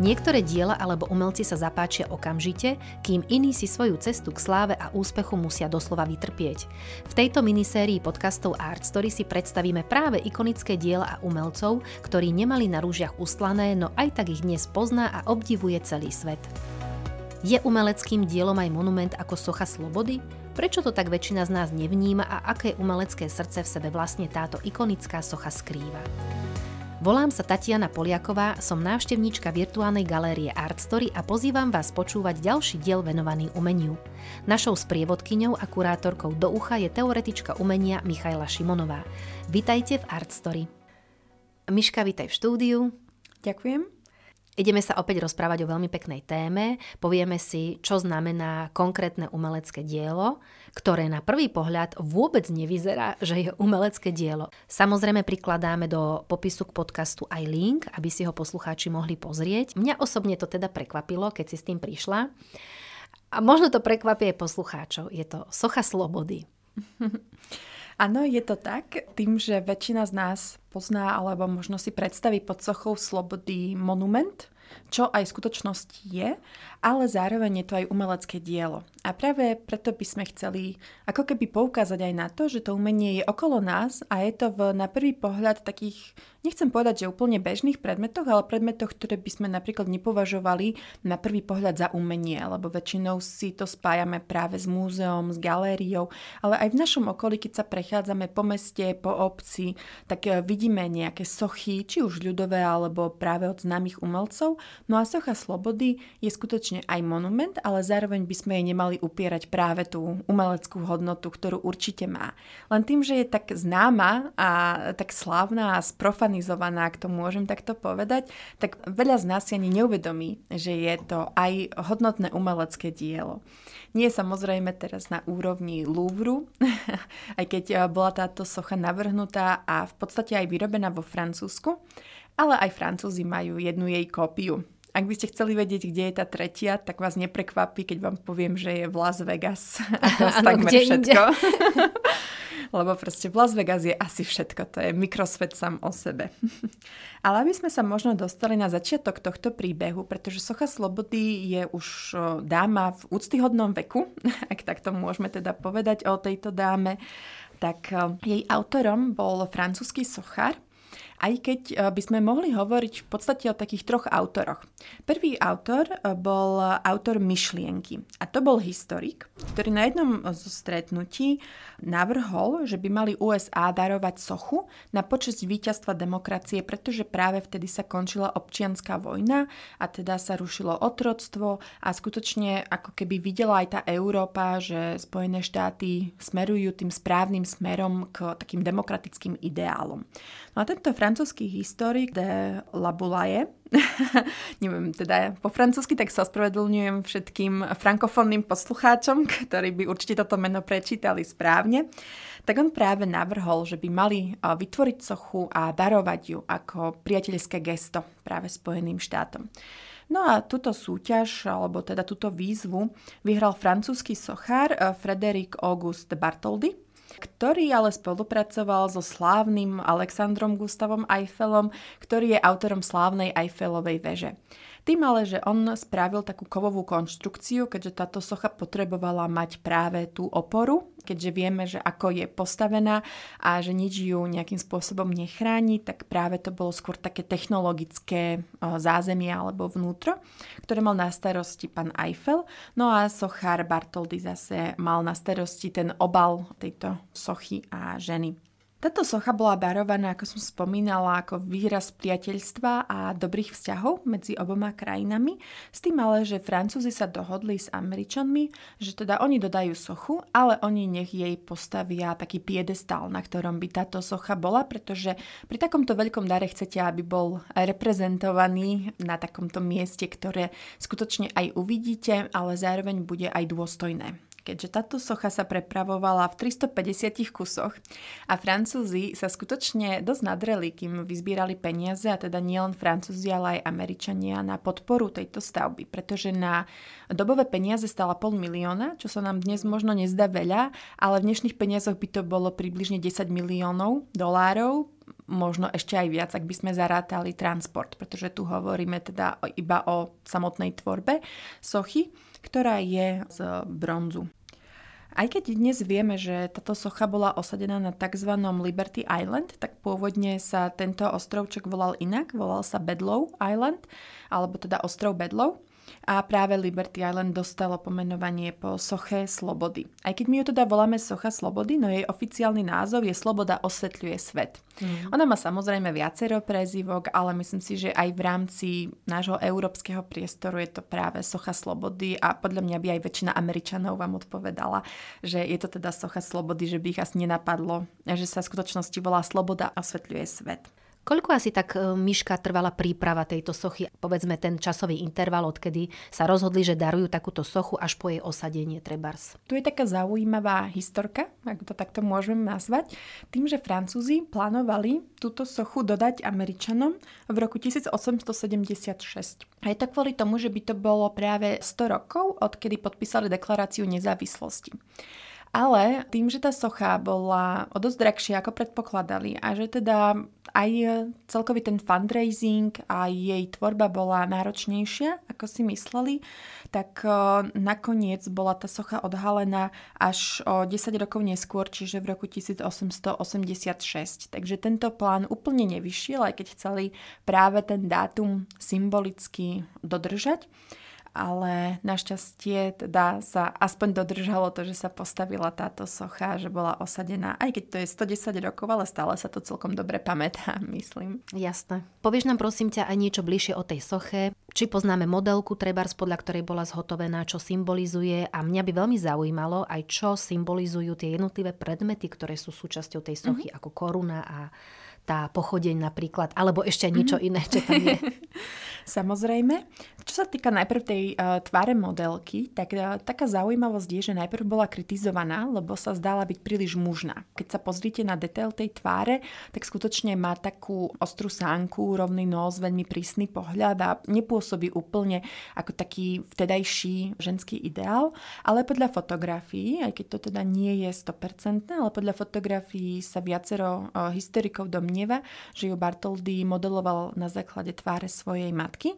Niektoré diela alebo umelci sa zapáčia okamžite, kým iní si svoju cestu k sláve a úspechu musia doslova vytrpieť. V tejto minisérii podcastov Art Story si predstavíme práve ikonické diela a umelcov, ktorí nemali na rúžiach ustlané, no aj tak ich dnes pozná a obdivuje celý svet. Je umeleckým dielom aj monument ako socha slobody? Prečo to tak väčšina z nás nevníma a aké umelecké srdce v sebe vlastne táto ikonická socha skrýva? Volám sa Tatiana Poliaková, som návštevníčka virtuálnej galérie Art Story a pozývam vás počúvať ďalší diel venovaný umeniu. Našou sprievodkyňou a kurátorkou do ucha je teoretička umenia Michaela Šimonová. Vitajte v Art Story. Miška, vitaj v štúdiu. Ďakujem. Ideme sa opäť rozprávať o veľmi peknej téme, povieme si, čo znamená konkrétne umelecké dielo, ktoré na prvý pohľad vôbec nevyzerá, že je umelecké dielo. Samozrejme prikladáme do popisu k podcastu aj link, aby si ho poslucháči mohli pozrieť. Mňa osobne to teda prekvapilo, keď si s tým prišla. A možno to prekvapí aj poslucháčov. Je to Socha Slobody. Áno, je to tak. Tým, že väčšina z nás pozná alebo možno si predstaví pod sochou slobody monument, čo aj v skutočnosti je, ale zároveň je to aj umelecké dielo. A práve preto by sme chceli ako keby poukázať aj na to, že to umenie je okolo nás a je to v, na prvý pohľad takých, nechcem povedať, že úplne bežných predmetoch, ale predmetoch, ktoré by sme napríklad nepovažovali na prvý pohľad za umenie, lebo väčšinou si to spájame práve s múzeom, s galériou, ale aj v našom okolí, keď sa prechádzame po meste, po obci, tak eh, vidíme nejaké sochy, či už ľudové, alebo práve od známych umelcov. No a socha Slobody je skutočne aj monument, ale zároveň by sme jej nemali upierať práve tú umeleckú hodnotu, ktorú určite má. Len tým, že je tak známa a tak slávna a sprofanizovaná, ak to môžem takto povedať, tak veľa z nás si ani neuvedomí, že je to aj hodnotné umelecké dielo. Nie je samozrejme teraz na úrovni Louvru, aj keď eh, bola táto socha navrhnutá a v podstate aj vyrobená vo Francúzsku, ale aj Francúzi majú jednu jej kópiu. Ak by ste chceli vedieť, kde je tá tretia, tak vás neprekvapí, keď vám poviem, že je v Las Vegas. A to ano, takmer všetko. Lebo proste v Las Vegas je asi všetko. To je mikrosvet sám o sebe. Ale aby sme sa možno dostali na začiatok tohto príbehu, pretože Socha Slobody je už dáma v úctyhodnom veku, ak takto môžeme teda povedať o tejto dáme, tak jej autorom bol francúzsky sochár, aj keď eh, by sme mohli hovoriť v podstate o takých troch autoroch. Prvý autor eh, bol autor myšlienky a to bol historik, ktorý na jednom zo stretnutí navrhol, že by mali USA darovať sochu na počesť víťazstva demokracie, pretože práve vtedy sa končila občianská vojna a teda sa rušilo otroctvo a skutočne ako keby videla aj tá Európa, že Spojené štáty smerujú tým správnym smerom k takým demokratickým ideálom. No a tento francúzsky historik de Labulaye neviem, teda po francúzsky, tak sa ospravedlňujem všetkým frankofónnym poslucháčom, ktorí by určite toto meno prečítali správne, tak on práve navrhol, že by mali vytvoriť sochu a darovať ju ako priateľské gesto práve Spojeným štátom. No a túto súťaž, alebo teda túto výzvu vyhral francúzsky sochár Frederic Auguste Bartholdy, ktorý ale spolupracoval so slávnym Alexandrom Gustavom Eiffelom, ktorý je autorom slávnej Eiffelovej veže. Tým ale, že on spravil takú kovovú konštrukciu, keďže táto socha potrebovala mať práve tú oporu, keďže vieme, že ako je postavená a že nič ju nejakým spôsobom nechráni, tak práve to bolo skôr také technologické zázemie alebo vnútro, ktoré mal na starosti pán Eiffel. No a sochár Bartoldy zase mal na starosti ten obal tejto sochy a ženy. Táto socha bola darovaná, ako som spomínala, ako výraz priateľstva a dobrých vzťahov medzi oboma krajinami, s tým ale, že Francúzi sa dohodli s Američanmi, že teda oni dodajú sochu, ale oni nech jej postavia taký piedestál, na ktorom by táto socha bola, pretože pri takomto veľkom dare chcete, aby bol reprezentovaný na takomto mieste, ktoré skutočne aj uvidíte, ale zároveň bude aj dôstojné keďže táto socha sa prepravovala v 350 kusoch a Francúzi sa skutočne dosť nadreli, kým vyzbírali peniaze, a teda nielen Francúzi, ale aj Američania na podporu tejto stavby, pretože na dobové peniaze stala pol milióna, čo sa nám dnes možno nezdá veľa, ale v dnešných peniazoch by to bolo približne 10 miliónov dolárov, možno ešte aj viac, ak by sme zarátali transport, pretože tu hovoríme teda iba o samotnej tvorbe sochy, ktorá je z bronzu. Aj keď dnes vieme, že táto socha bola osadená na tzv. Liberty Island, tak pôvodne sa tento ostrovček volal inak, volal sa Bedlow Island, alebo teda ostrov Bedlow a práve Liberty Island dostalo pomenovanie po soche Slobody. Aj keď my ju teda voláme socha Slobody, no jej oficiálny názov je Sloboda osvetľuje svet. Mm. Ona má samozrejme viacero prezivok, ale myslím si, že aj v rámci nášho európskeho priestoru je to práve socha Slobody a podľa mňa by aj väčšina Američanov vám odpovedala, že je to teda socha Slobody, že by ich asi nenapadlo, že sa v skutočnosti volá Sloboda osvetľuje svet. Koľko asi tak e, Myška trvala príprava tejto sochy? Povedzme ten časový interval, odkedy sa rozhodli, že darujú takúto sochu až po jej osadenie Trebars. Tu je taká zaujímavá historka, ak to takto môžeme nazvať, tým, že Francúzi plánovali túto sochu dodať Američanom v roku 1876. A je to kvôli tomu, že by to bolo práve 100 rokov, odkedy podpísali deklaráciu nezávislosti. Ale tým, že tá socha bola o dosť drahšia, ako predpokladali a že teda aj celkový ten fundraising a jej tvorba bola náročnejšia, ako si mysleli, tak nakoniec bola tá socha odhalená až o 10 rokov neskôr, čiže v roku 1886. Takže tento plán úplne nevyšiel, aj keď chceli práve ten dátum symbolicky dodržať ale našťastie teda sa aspoň dodržalo to, že sa postavila táto socha, že bola osadená, aj keď to je 110 rokov, ale stále sa to celkom dobre pamätá, myslím. Jasné. Povieš nám prosím ťa aj niečo bližšie o tej soche, či poznáme modelku Trebars, podľa ktorej bola zhotovená, čo symbolizuje a mňa by veľmi zaujímalo aj čo symbolizujú tie jednotlivé predmety, ktoré sú súčasťou tej sochy, mm-hmm. ako koruna a tá pochodeň napríklad, alebo ešte niečo mm-hmm. iné, čo tam je. Samozrejme. Čo sa týka najprv tej uh, tváre modelky, tak uh, taká zaujímavosť je, že najprv bola kritizovaná, lebo sa zdala byť príliš mužná. Keď sa pozrite na detail tej tváre, tak skutočne má takú ostrú sánku, rovný nos, veľmi prísny pohľad a nepôsobí úplne ako taký vtedajší ženský ideál, ale podľa fotografií, aj keď to teda nie je 100%, ale podľa fotografií sa viacero uh, historikov domnieva, že ju Bartoldi modeloval na základe tváre svojej matky.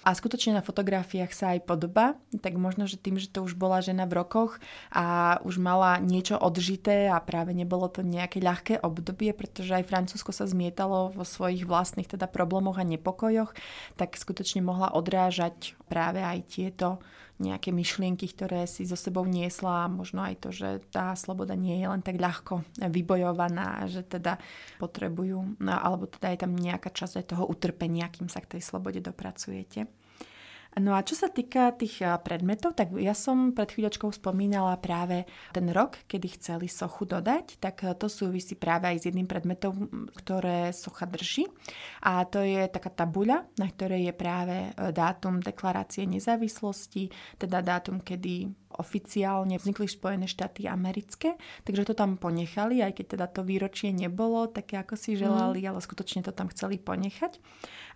A skutočne na fotografiách sa aj podoba, tak možno, že tým, že to už bola žena v rokoch a už mala niečo odžité a práve nebolo to nejaké ľahké obdobie, pretože aj Francúzsko sa zmietalo vo svojich vlastných teda problémoch a nepokojoch, tak skutočne mohla odrážať práve aj tieto nejaké myšlienky, ktoré si so sebou niesla možno aj to, že tá sloboda nie je len tak ľahko vybojovaná, že teda potrebujú, no, alebo teda je tam nejaká časť aj toho utrpenia, kým sa k tej slobode dopracujete. No a čo sa týka tých predmetov, tak ja som pred chvíľočkou spomínala práve ten rok, kedy chceli sochu dodať, tak to súvisí práve aj s jedným predmetom, ktoré socha drží. A to je taká tabuľa, na ktorej je práve e, dátum deklarácie nezávislosti, teda dátum, kedy oficiálne vznikli Spojené štáty americké, takže to tam ponechali, aj keď teda to výročie nebolo také, ako si želali, mm. ale skutočne to tam chceli ponechať.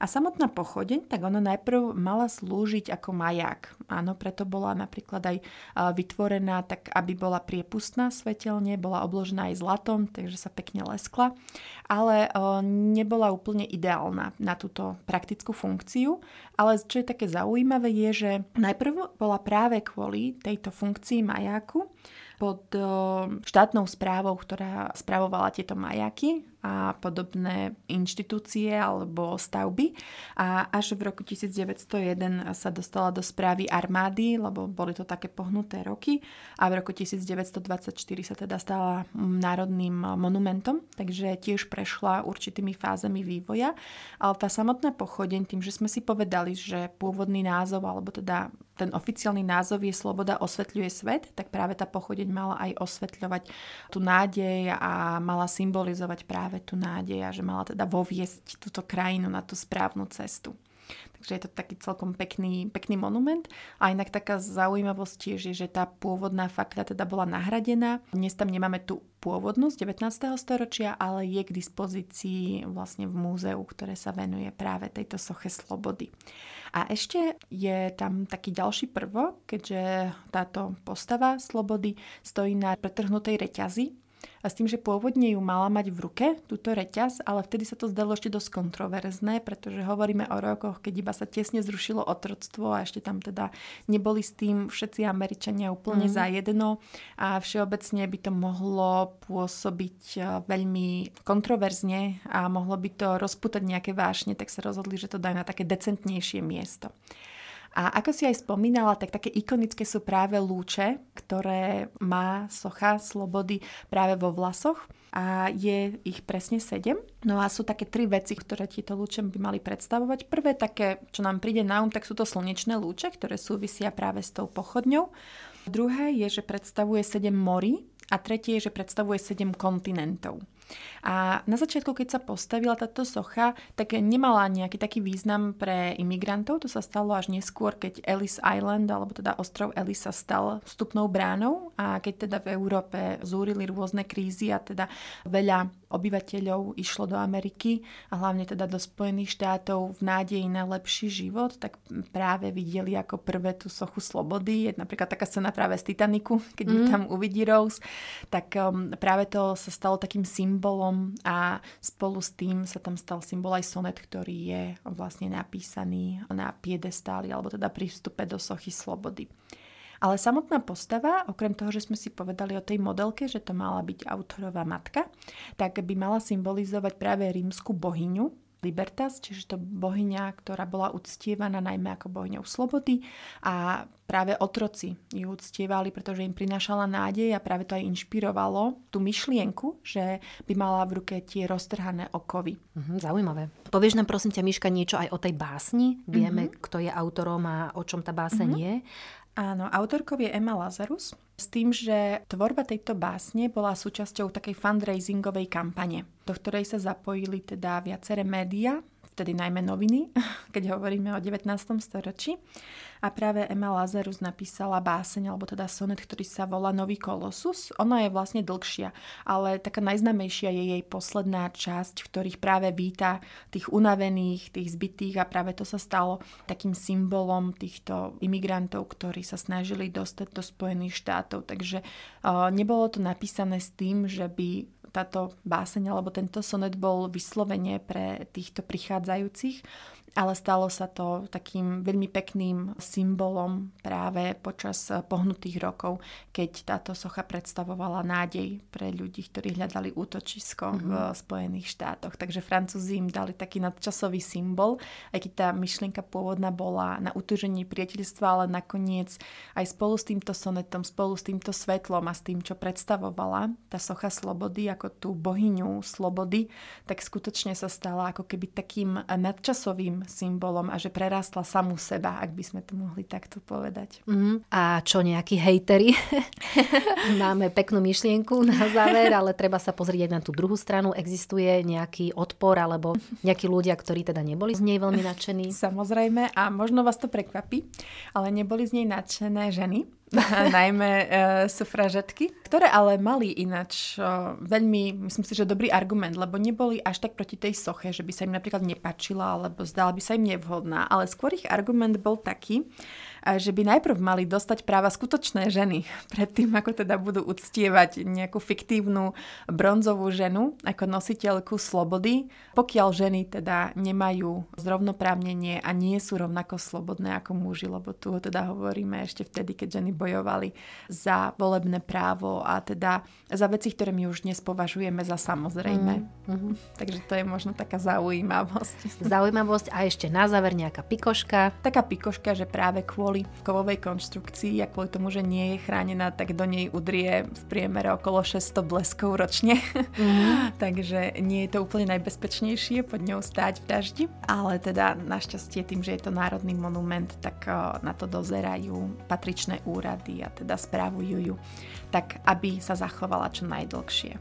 A samotná pochodeň, tak ona najprv mala slúžiť ako maják. Áno, preto bola napríklad aj vytvorená tak, aby bola priepustná svetelne, bola obložená aj zlatom, takže sa pekne leskla, ale nebola úplne ideálna na túto praktickú funkciu. Ale čo je také zaujímavé je, že najprv bola práve kvôli tejto funkcii majáku pod štátnou správou, ktorá spravovala tieto majaky a podobné inštitúcie alebo stavby. A až v roku 1901 sa dostala do správy armády, lebo boli to také pohnuté roky. A v roku 1924 sa teda stala národným monumentom, takže tiež prešla určitými fázami vývoja. Ale tá samotná pochodeň, tým, že sme si povedali, že pôvodný názov, alebo teda ten oficiálny názov je Sloboda osvetľuje svet, tak práve tá pochodeň mala aj osvetľovať tú nádej a mala symbolizovať práve práve tú nádej a že mala teda voviesť túto krajinu na tú správnu cestu. Takže je to taký celkom pekný, pekný monument. A inak taká zaujímavosť tiež je, že tá pôvodná fakta teda bola nahradená. Dnes tam nemáme tú pôvodnú z 19. storočia, ale je k dispozícii vlastne v múzeu, ktoré sa venuje práve tejto soche slobody. A ešte je tam taký ďalší prvok, keďže táto postava slobody stojí na pretrhnutej reťazi, a s tým, že pôvodne ju mala mať v ruke, túto reťaz, ale vtedy sa to zdalo ešte dosť kontroverzné, pretože hovoríme o rokoch, keď iba sa tesne zrušilo otroctvo a ešte tam teda neboli s tým všetci Američania úplne mm. zajedno a všeobecne by to mohlo pôsobiť e, veľmi kontroverzne a mohlo by to rozputať nejaké vášne, tak sa rozhodli, že to dajú na také decentnejšie miesto. A ako si aj spomínala, tak také ikonické sú práve lúče, ktoré má socha slobody práve vo vlasoch a je ich presne sedem. No a sú také tri veci, ktoré tieto lúče by mali predstavovať. Prvé také, čo nám príde na um, tak sú to slnečné lúče, ktoré súvisia práve s tou pochodňou. Druhé je, že predstavuje sedem morí a tretie je, že predstavuje sedem kontinentov. A na začiatku, keď sa postavila táto socha, tak nemala nejaký taký význam pre imigrantov. To sa stalo až neskôr, keď Ellis Island, alebo teda ostrov Ellis sa stal vstupnou bránou a keď teda v Európe zúrili rôzne krízy a teda veľa obyvateľov išlo do Ameriky a hlavne teda do Spojených štátov v nádeji na lepší život, tak práve videli ako prvé tú sochu slobody. Je napríklad taká scéna práve z Titaniku, keď mm. tam uvidí Rose, tak um, práve to sa stalo takým symbolom a spolu s tým sa tam stal symbol aj sonet, ktorý je vlastne napísaný na piedestáli alebo teda pri vstupe do sochy slobody. Ale samotná postava, okrem toho, že sme si povedali o tej modelke, že to mala byť autorová matka, tak by mala symbolizovať práve rímsku bohyňu, Libertas, čiže to bohyňa, ktorá bola uctievaná najmä ako bohyňou slobody a práve otroci ju uctievali, pretože im prinášala nádej a práve to aj inšpirovalo tú myšlienku, že by mala v ruke tie roztrhané okovy. Mhm, zaujímavé. Povieš nám prosím ťa, Miška, niečo aj o tej básni? Vieme, mm-hmm. kto je autorom a o čom tá báseň mm-hmm. je? Áno, autorkou je Emma Lazarus s tým, že tvorba tejto básne bola súčasťou takej fundraisingovej kampane, do ktorej sa zapojili teda viaceré médiá, vtedy najmä noviny, keď hovoríme o 19. storočí. A práve Emma Lazarus napísala báseň, alebo teda sonet, ktorý sa volá Nový kolosus. Ona je vlastne dlhšia, ale taká najznamejšia je jej posledná časť, v ktorých práve víta tých unavených, tých zbytých a práve to sa stalo takým symbolom týchto imigrantov, ktorí sa snažili dostať do Spojených štátov. Takže uh, nebolo to napísané s tým, že by táto báseň alebo tento sonet bol vyslovene pre týchto prichádzajúcich, ale stalo sa to takým veľmi pekným symbolom práve počas pohnutých rokov, keď táto socha predstavovala nádej pre ľudí, ktorí hľadali útočisko mm-hmm. v mhm. Spojených štátoch. Takže Francúzi im dali taký nadčasový symbol, aj keď tá myšlienka pôvodná bola na utúženie priateľstva, ale nakoniec aj spolu s týmto sonetom, spolu s týmto svetlom a s tým, čo predstavovala tá socha slobody ako tú bohyňu slobody, tak skutočne sa stala ako keby takým nadčasovým symbolom a že prerastla samú seba, ak by sme to mohli takto povedať. Mm. A čo nejakí hejteri? Máme peknú myšlienku na záver, ale treba sa pozrieť na tú druhú stranu. Existuje nejaký odpor alebo nejakí ľudia, ktorí teda neboli z nej veľmi nadšení? Samozrejme a možno vás to prekvapí, ale neboli z nej nadšené ženy. najmä e, sufražetky, ktoré ale mali ináč e, veľmi, myslím si, že dobrý argument, lebo neboli až tak proti tej soche, že by sa im napríklad nepačila, alebo zdala by sa im nevhodná, ale skôr ich argument bol taký, že by najprv mali dostať práva skutočné ženy, predtým ako teda budú uctievať nejakú fiktívnu bronzovú ženu ako nositeľku slobody, pokiaľ ženy teda nemajú zrovnoprávnenie a nie sú rovnako slobodné ako muži, lebo tu teda hovoríme ešte vtedy, keď ženy bojovali za volebné právo a teda za veci, ktoré my už dnes považujeme za samozrejme. Mm-hmm. Takže to je možno taká zaujímavosť. Zaujímavosť a ešte na záver nejaká pikoška. Taká pikoška, že práve kvôli kvôli kovovej konštrukcii a kvôli tomu, že nie je chránená, tak do nej udrie v priemere okolo 600 bleskov ročne. Mm-hmm. Takže nie je to úplne najbezpečnejšie pod ňou stáť v daždi. Ale teda našťastie tým, že je to národný monument, tak na to dozerajú patričné úrady a teda správujú ju tak, aby sa zachovala čo najdlhšie.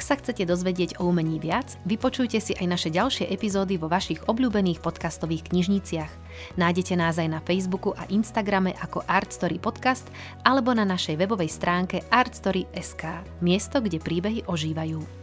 Ak sa chcete dozvedieť o umení viac, vypočujte si aj naše ďalšie epizódy vo vašich obľúbených podcastových knižniciach. Nájdete nás aj na Facebooku a Instagrame ako Artstory Podcast alebo na našej webovej stránke artstory.sk, miesto, kde príbehy ožívajú.